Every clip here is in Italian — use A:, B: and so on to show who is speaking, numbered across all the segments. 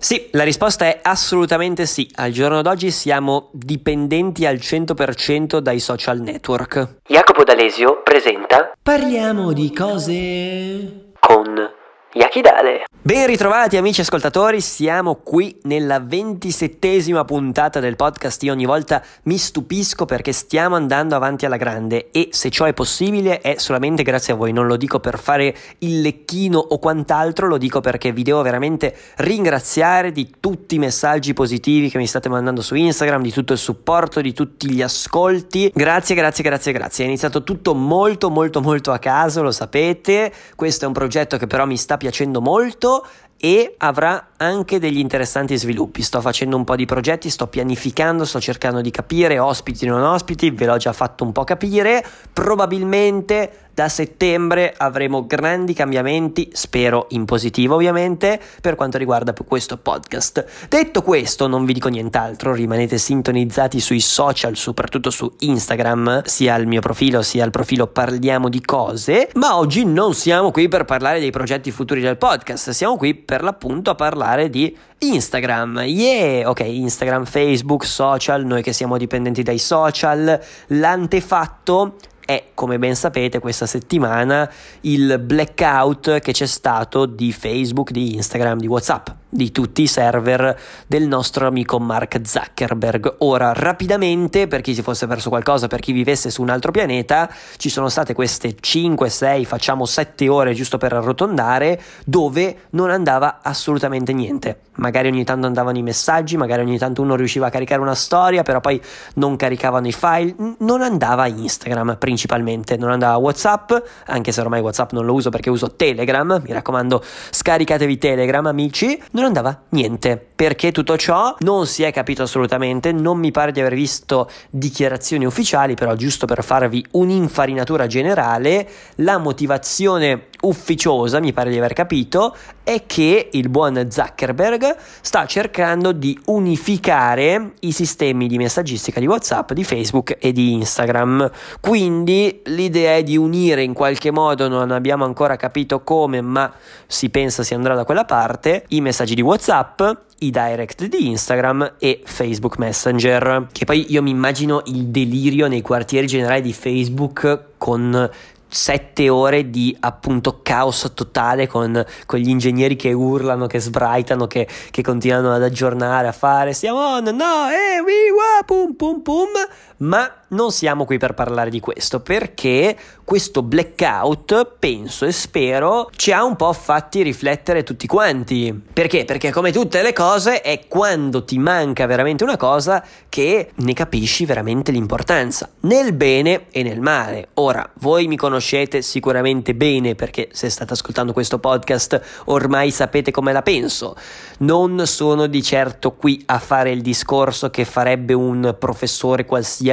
A: Sì, la risposta è assolutamente sì. Al giorno d'oggi siamo dipendenti al 100% dai social network.
B: Jacopo D'Alesio presenta
A: Parliamo di cose
B: con Yakidale.
A: Ben ritrovati amici ascoltatori, siamo qui nella ventisettesima puntata del podcast. Io ogni volta mi stupisco perché stiamo andando avanti alla grande e se ciò è possibile è solamente grazie a voi. Non lo dico per fare il lecchino o quant'altro, lo dico perché vi devo veramente ringraziare di tutti i messaggi positivi che mi state mandando su Instagram, di tutto il supporto, di tutti gli ascolti. Grazie, grazie, grazie, grazie. È iniziato tutto molto, molto, molto a caso, lo sapete. Questo è un progetto che però mi sta piacendo molto e avrà anche degli interessanti sviluppi. Sto facendo un po' di progetti, sto pianificando, sto cercando di capire ospiti non ospiti, ve l'ho già fatto un po' capire. Probabilmente da settembre avremo grandi cambiamenti, spero in positivo ovviamente, per quanto riguarda questo podcast. Detto questo, non vi dico nient'altro, rimanete sintonizzati sui social, soprattutto su Instagram, sia il mio profilo sia il profilo Parliamo di cose, ma oggi non siamo qui per parlare dei progetti futuri del podcast, siamo qui per l'appunto a parlare di Instagram. Yeah, ok, Instagram, Facebook, social, noi che siamo dipendenti dai social, l'antefatto è, come ben sapete, questa settimana il blackout che c'è stato di Facebook, di Instagram, di WhatsApp di tutti i server del nostro amico Mark Zuckerberg. Ora, rapidamente, per chi si fosse perso qualcosa, per chi vivesse su un altro pianeta, ci sono state queste 5, 6, facciamo 7 ore giusto per arrotondare, dove non andava assolutamente niente. Magari ogni tanto andavano i messaggi, magari ogni tanto uno riusciva a caricare una storia, però poi non caricavano i file, non andava Instagram principalmente, non andava WhatsApp, anche se ormai WhatsApp non lo uso perché uso Telegram, mi raccomando, scaricatevi Telegram amici non andava niente. Perché tutto ciò non si è capito assolutamente, non mi pare di aver visto dichiarazioni ufficiali, però giusto per farvi un'infarinatura generale, la motivazione ufficiosa, mi pare di aver capito, è che il buon Zuckerberg sta cercando di unificare i sistemi di messaggistica di WhatsApp, di Facebook e di Instagram. Quindi l'idea è di unire in qualche modo, non abbiamo ancora capito come, ma si pensa si andrà da quella parte, i messaggi di WhatsApp, i direct di Instagram e Facebook Messenger. Che poi io mi immagino il delirio nei quartieri generali di Facebook con sette ore di appunto caos totale con, con, gli ingegneri che urlano, che sbraitano, che, che, continuano ad aggiornare, a fare siamo on, no, eh, we, wa, pum, pum, pum, ma non siamo qui per parlare di questo perché questo blackout, penso e spero, ci ha un po' fatti riflettere tutti quanti. Perché? Perché come tutte le cose è quando ti manca veramente una cosa che ne capisci veramente l'importanza, nel bene e nel male. Ora, voi mi conoscete sicuramente bene perché se state ascoltando questo podcast ormai sapete come la penso. Non sono di certo qui a fare il discorso che farebbe un professore qualsiasi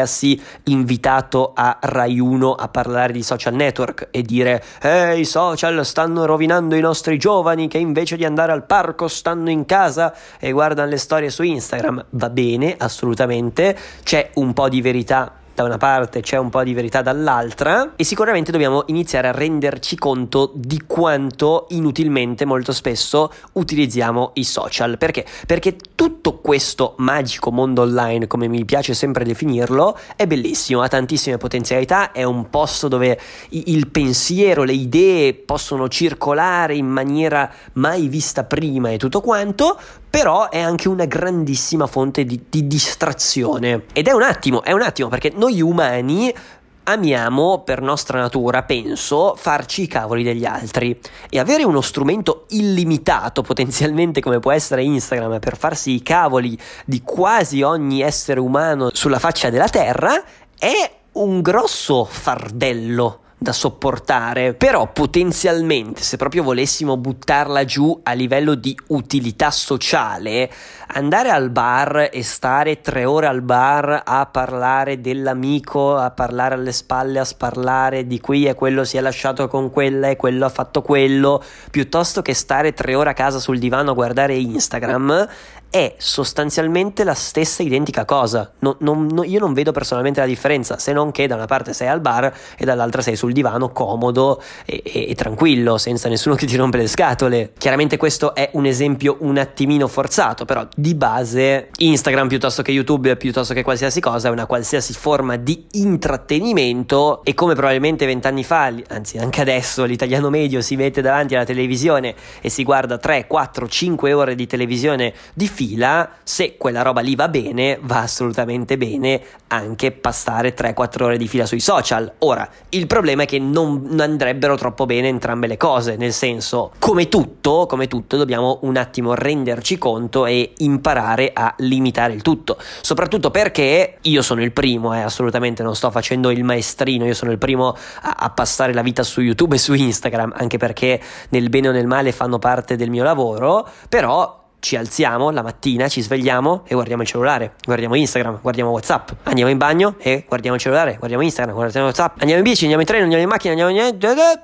A: invitato a Rai 1 a parlare di social network e dire eh i social stanno rovinando i nostri giovani che invece di andare al parco stanno in casa e guardano le storie su Instagram. Va bene, assolutamente, c'è un po' di verità da una parte c'è un po' di verità dall'altra e sicuramente dobbiamo iniziare a renderci conto di quanto inutilmente molto spesso utilizziamo i social. Perché? Perché tutto questo magico mondo online, come mi piace sempre definirlo, è bellissimo, ha tantissime potenzialità, è un posto dove il pensiero, le idee possono circolare in maniera mai vista prima e tutto quanto, però è anche una grandissima fonte di, di distrazione. Ed è un attimo, è un attimo, perché noi umani amiamo per nostra natura, penso, farci i cavoli degli altri e avere uno strumento illimitato potenzialmente come può essere Instagram per farsi i cavoli di quasi ogni essere umano sulla faccia della terra è un grosso fardello da sopportare, però potenzialmente se proprio volessimo buttarla giù a livello di utilità sociale, andare al bar e stare tre ore al bar a parlare dell'amico, a parlare alle spalle, a sparlare di qui e quello si è lasciato con quella e quello ha fatto quello, piuttosto che stare tre ore a casa sul divano a guardare Instagram, è sostanzialmente la stessa identica cosa. Non, non, no, io non vedo personalmente la differenza, se non che da una parte sei al bar e dall'altra sei sul divano comodo e, e, e tranquillo, senza nessuno che ti rompe le scatole. Chiaramente questo è un esempio un attimino forzato, però di base Instagram piuttosto che YouTube, piuttosto che qualsiasi cosa, è una qualsiasi forma di intrattenimento e come probabilmente vent'anni fa, anzi anche adesso, l'italiano medio si mette davanti alla televisione e si guarda 3, 4, 5 ore di televisione di film fila, se quella roba lì va bene, va assolutamente bene anche passare 3-4 ore di fila sui social. Ora, il problema è che non andrebbero troppo bene entrambe le cose, nel senso, come tutto, come tutto, dobbiamo un attimo renderci conto e imparare a limitare il tutto. Soprattutto perché io sono il primo, eh, assolutamente non sto facendo il maestrino, io sono il primo a, a passare la vita su YouTube e su Instagram, anche perché nel bene o nel male fanno parte del mio lavoro, però ci alziamo la mattina, ci svegliamo e guardiamo il cellulare, guardiamo Instagram, guardiamo WhatsApp, andiamo in bagno e guardiamo il cellulare, guardiamo Instagram, guardiamo WhatsApp, andiamo in bici, andiamo in treno, andiamo in macchina, andiamo in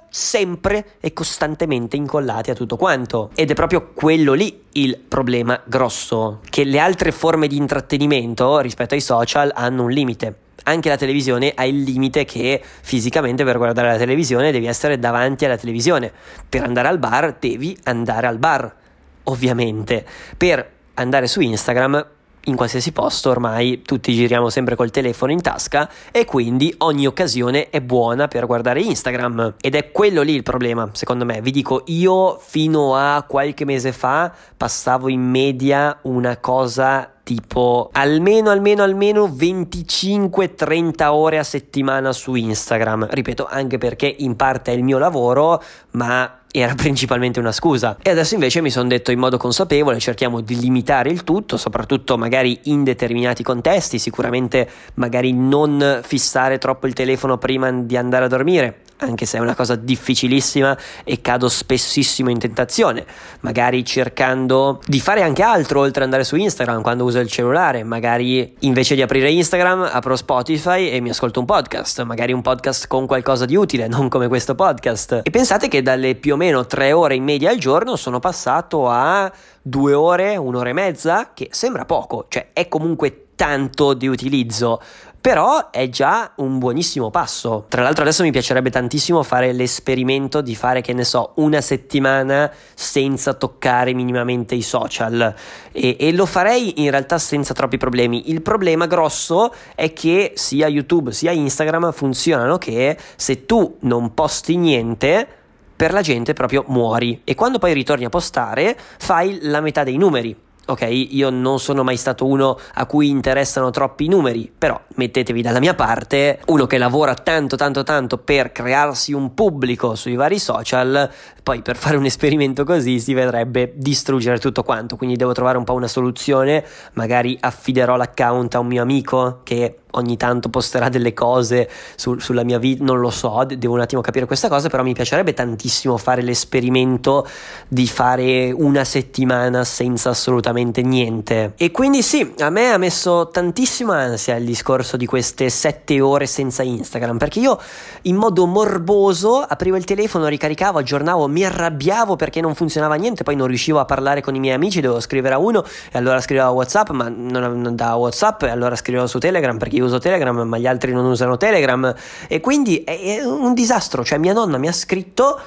A: sempre e costantemente incollati a tutto quanto. Ed è proprio quello lì il problema grosso, che le altre forme di intrattenimento rispetto ai social hanno un limite anche la televisione ha il limite che fisicamente per guardare la televisione devi essere davanti alla televisione. Per andare al bar devi andare al bar ovviamente, per andare su Instagram in qualsiasi posto ormai tutti giriamo sempre col telefono in tasca e quindi ogni occasione è buona per guardare Instagram. Ed è quello lì il problema secondo me. Vi dico io fino a qualche mese fa passavo in media una cosa tipo almeno almeno almeno 25-30 ore a settimana su Instagram ripeto anche perché in parte è il mio lavoro ma era principalmente una scusa. E adesso invece mi sono detto in modo consapevole cerchiamo di limitare il tutto, soprattutto magari in determinati contesti, sicuramente magari non fissare troppo il telefono prima di andare a dormire, anche se è una cosa difficilissima e cado spessissimo in tentazione, magari cercando di fare anche altro oltre ad andare su Instagram quando uso il cellulare, magari invece di aprire Instagram apro Spotify e mi ascolto un podcast, magari un podcast con qualcosa di utile, non come questo podcast. E pensate che dalle più o meno tre ore in media al giorno sono passato a due ore, un'ora e mezza, che sembra poco, cioè è comunque tanto di utilizzo però è già un buonissimo passo. Tra l'altro adesso mi piacerebbe tantissimo fare l'esperimento di fare, che ne so, una settimana senza toccare minimamente i social e, e lo farei in realtà senza troppi problemi. Il problema grosso è che sia YouTube sia Instagram funzionano che se tu non posti niente per la gente proprio muori e quando poi ritorni a postare fai la metà dei numeri ok? Io non sono mai stato uno a cui interessano troppi numeri, però mettetevi dalla mia parte, uno che lavora tanto tanto tanto per crearsi un pubblico sui vari social, poi per fare un esperimento così si vedrebbe distruggere tutto quanto, quindi devo trovare un po' una soluzione, magari affiderò l'account a un mio amico che ogni tanto posterà delle cose su, sulla mia vita, non lo so, devo un attimo capire questa cosa, però mi piacerebbe tantissimo fare l'esperimento di fare una settimana senza assolutamente niente. E quindi sì, a me ha messo tantissima ansia il discorso di queste sette ore senza Instagram, perché io in modo morboso aprivo il telefono, ricaricavo, aggiornavo, mi arrabbiavo perché non funzionava niente, poi non riuscivo a parlare con i miei amici, dovevo scrivere a uno e allora scrivevo a WhatsApp, ma non, non da WhatsApp e allora scrivevo su Telegram perché io uso Telegram, ma gli altri non usano Telegram. E quindi è, è un disastro, cioè mia nonna mi ha scritto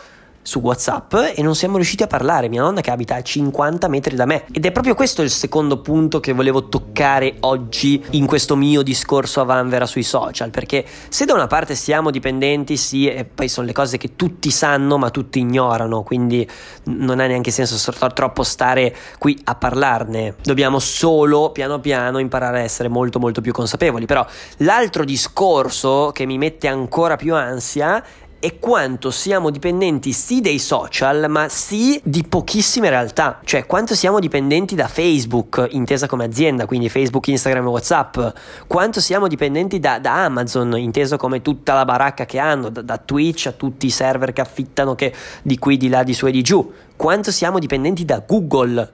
A: su WhatsApp e non siamo riusciti a parlare. Mia nonna che abita a 50 metri da me. Ed è proprio questo il secondo punto che volevo toccare oggi in questo mio discorso a Vanvera sui social. Perché se da una parte siamo dipendenti, sì, e poi sono le cose che tutti sanno ma tutti ignorano, quindi non ha neanche senso troppo stare qui a parlarne. Dobbiamo solo piano piano imparare a essere molto molto più consapevoli. Però l'altro discorso che mi mette ancora più ansia e quanto siamo dipendenti sì dei social, ma sì di pochissime realtà. Cioè, quanto siamo dipendenti da Facebook, intesa come azienda, quindi Facebook, Instagram e WhatsApp, quanto siamo dipendenti da, da Amazon, inteso come tutta la baracca che hanno, da, da Twitch a tutti i server che affittano che di qui, di là, di su e di giù. Quanto siamo dipendenti da Google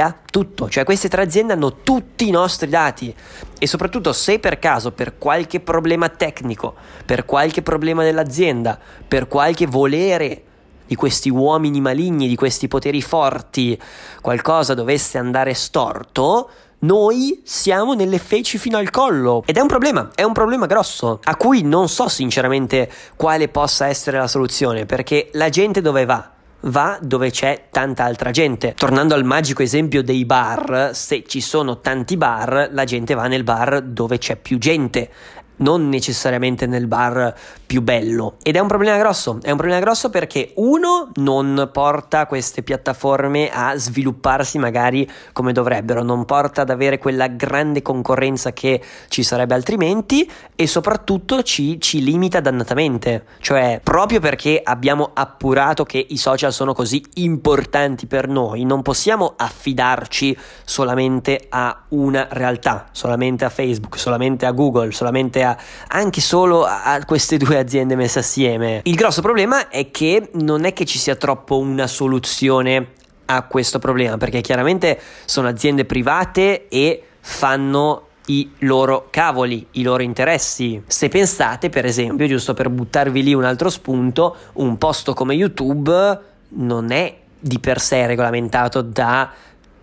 A: ha tutto, cioè queste tre aziende hanno tutti i nostri dati. E soprattutto se per caso per qualche problema tecnico, per qualche problema dell'azienda, per qualche volere di questi uomini maligni, di questi poteri forti, qualcosa dovesse andare storto, noi siamo nelle feci fino al collo. Ed è un problema, è un problema grosso a cui non so sinceramente quale possa essere la soluzione perché la gente dove va? Va dove c'è tanta altra gente. Tornando al magico esempio dei bar, se ci sono tanti bar, la gente va nel bar dove c'è più gente non necessariamente nel bar più bello. Ed è un problema grosso, è un problema grosso perché uno non porta queste piattaforme a svilupparsi magari come dovrebbero, non porta ad avere quella grande concorrenza che ci sarebbe altrimenti e soprattutto ci, ci limita dannatamente, cioè proprio perché abbiamo appurato che i social sono così importanti per noi, non possiamo affidarci solamente a una realtà, solamente a Facebook, solamente a Google, solamente a anche solo a queste due aziende messe assieme. Il grosso problema è che non è che ci sia troppo una soluzione a questo problema, perché chiaramente sono aziende private e fanno i loro cavoli, i loro interessi. Se pensate, per esempio, giusto per buttarvi lì un altro spunto, un posto come YouTube non è di per sé regolamentato da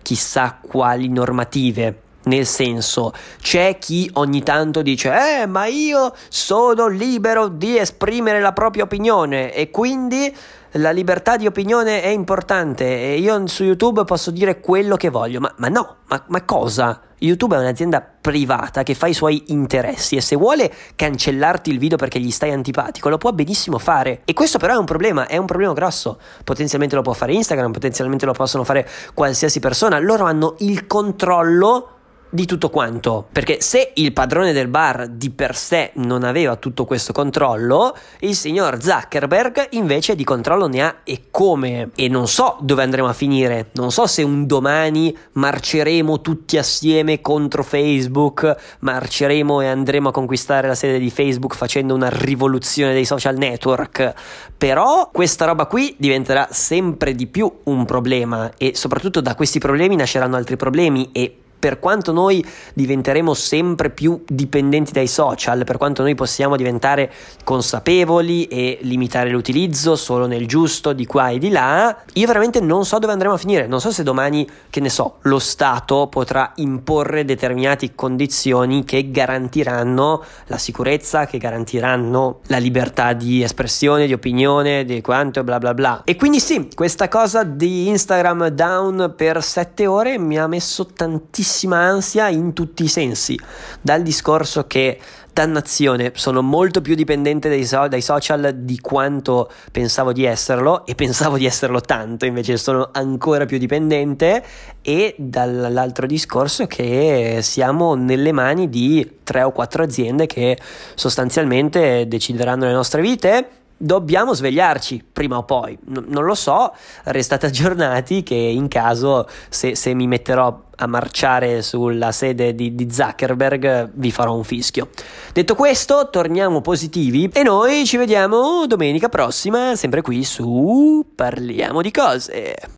A: chissà quali normative nel senso, c'è chi ogni tanto dice: Eh, ma io sono libero di esprimere la propria opinione e quindi la libertà di opinione è importante e io su YouTube posso dire quello che voglio. Ma, ma no, ma, ma cosa? YouTube è un'azienda privata che fa i suoi interessi e se vuole cancellarti il video perché gli stai antipatico lo può benissimo fare. E questo però è un problema, è un problema grosso. Potenzialmente lo può fare Instagram, potenzialmente lo possono fare qualsiasi persona. Loro hanno il controllo di tutto quanto. Perché se il padrone del bar di per sé non aveva tutto questo controllo, il signor Zuckerberg invece di controllo ne ha e come. E non so dove andremo a finire. Non so se un domani marceremo tutti assieme contro Facebook, marceremo e andremo a conquistare la sede di Facebook facendo una rivoluzione dei social network. Però questa roba qui diventerà sempre di più un problema e soprattutto da questi problemi nasceranno altri problemi e per quanto noi diventeremo sempre più dipendenti dai social, per quanto noi possiamo diventare consapevoli e limitare l'utilizzo solo nel giusto di qua e di là, io veramente non so dove andremo a finire. Non so se domani, che ne so, lo Stato potrà imporre determinate condizioni che garantiranno la sicurezza, che garantiranno la libertà di espressione, di opinione, di quanto bla bla bla. E quindi sì, questa cosa di Instagram down per 7 ore mi ha messo tantissimo tantissima ansia in tutti i sensi, dal discorso che dannazione, sono molto più dipendente dai, so- dai, social di quanto pensavo di esserlo e pensavo di esserlo tanto, invece sono ancora più dipendente e dall'altro discorso che siamo nelle mani di tre o quattro aziende che sostanzialmente decideranno le nostre vite dobbiamo svegliarci prima o poi. N- non lo so, restate aggiornati che in caso se, se, mi metterò a marciare sulla sede di, di Zuckerberg vi farò un fischio. Detto questo, torniamo positivi e noi ci vediamo domenica prossima, sempre qui su Parliamo di cose.